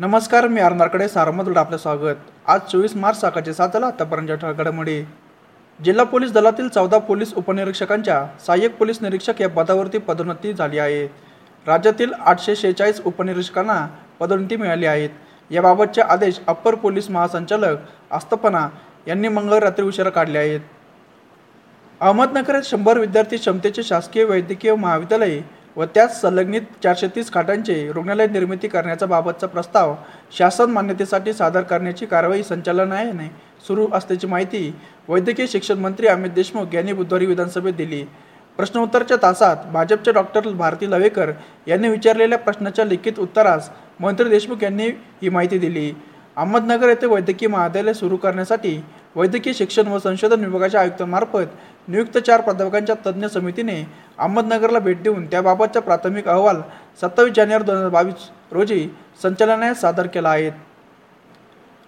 नमस्कार मी अर्नारकडे सारमधून आपलं स्वागत. आज चोवीस मार्च सकाळचे सात झाला आतापर्यंतच्या ठळक घडामोडी. जिल्हा पोलीस दलातील चौदा पोलीस उपनिरीक्षकांच्या सहाय्यक पोलीस निरीक्षक या पदावरती पदोन्नती झाली आहे. राज्यातील आठशे शेहेचाळीस उपनिरीक्षकांना पदोन्नती मिळाली आहेत. याबाबतचे आदेश अप्पर पोलीस महासंचालक आस्थापना यांनी मंगळ रात्री उशिरा काढले आहेत. अहमदनगरात शंभर विद्यार्थी क्षमतेचे शासकीय वैद्यकीय महाविद्यालय व त्याच संलग्नित चारशे तीस खाटांचे रुग्णालय निर्मिती करण्याचा बाबतचा प्रस्ताव शासन मान्यतेसाठी सादर करण्याची कारवाई संचालनालयाने सुरू असल्याची माहिती वैद्यकीय शिक्षण मंत्री अमित देशमुख यांनी बुधवारी विधानसभेत दिली. प्रश्नोत्तरच्या तासात भाजपचे डॉक्टर भारती लवेकर यांनी विचारलेल्या प्रश्नाच्या लिखित उत्तरास मंत्री देशमुख यांनी ही माहिती दिली. अहमदनगर येथे वैद्यकीय महाविद्यालय सुरू करण्यासाठी वैद्यकीय शिक्षण व संशोधन विभागाच्या आयुक्तांमार्फत नियुक्त चार प्राध्यापकांच्या तज्ज्ञ समितीने अहमदनगरला भेट देऊन त्याबाबतचा प्राथमिक अहवाल सत्तावीस जानेवारी दोन हजार बावीस रोजी संचालनालयात सादर केला आहे.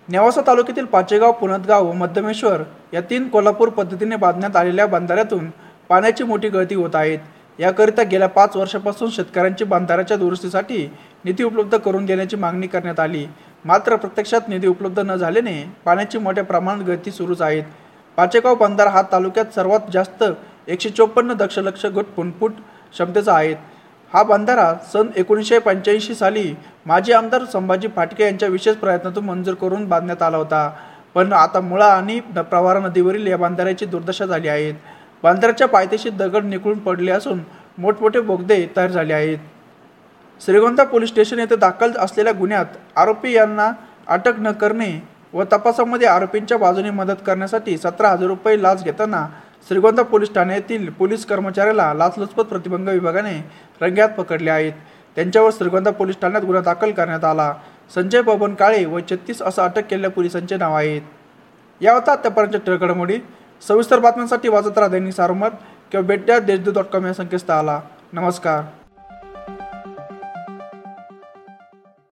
नेवासा तालुक्यातील पाचेगाव पुनतगाव व मध्यमेश्वर या तीन कोल्हापूर पद्धतीने बांधण्यात आलेल्या बांधाऱ्यातून पाण्याची मोठी गळती होत आहेत याकरिता गेल्या पाच वर्षापासून शेतकऱ्यांची बांधाऱ्याच्या दुरुस्तीसाठी निधी उपलब्ध करून देण्याची मागणी करण्यात आली. मात्र प्रत्यक्षात निधी उपलब्ध न झाल्याने पाण्याची मोठ्या प्रमाणात गळती सुरूच आहेत. पाचेगाव बंधारा हा तालुक्यात सर्वात जास्त एकशे चोपन्न दशलक्ष घट फुटफूट क्षमतेचा आहे. हा बंधारा सन एकोणीसशे पंच्याऐंशी साली माजी आमदार संभाजी फाटके यांच्या विशेष प्रयत्नातून मंजूर करून बांधण्यात आला होता. पण आता मुळा आणि प्रवारा नदीवरील या बांधाऱ्याची दुर्दशा झाली आहेत बांधाऱ्याच्या पायथ्याशी दगड निखळून पडले असून मोठमोठे बोगदे तयार झाले आहेत. श्रीगोंदा पोलीस स्टेशन येथे दाखल असलेल्या गुन्ह्यात आरोपी यांना अटक न करणे व तपासामध्ये आरोपींच्या बाजूने मदत करण्यासाठी सतरा हजार रुपये लाच घेताना श्रीगोंदा पोलीस ठाण्यातील पोलीस कर्मचाऱ्याला लाचलुचपत प्रतिबंध विभागाने रंग्यात पकडले आहेत. त्यांच्यावर श्रीगोंदा पोलीस ठाण्यात गुन्हा दाखल करण्यात आला. संजय बबन काळे व छत्तीस असं अटक केलेल्या पोलिसांचे नाव आहेत. या होता आतापर्यंतच्या घडामोडी. सविस्तर बातम्यांसाठी वाजत राहा दैनिक सारमत किंवा भेट द्या देशदूत डॉट कॉम या संकेतस्थळाला. नमस्कार.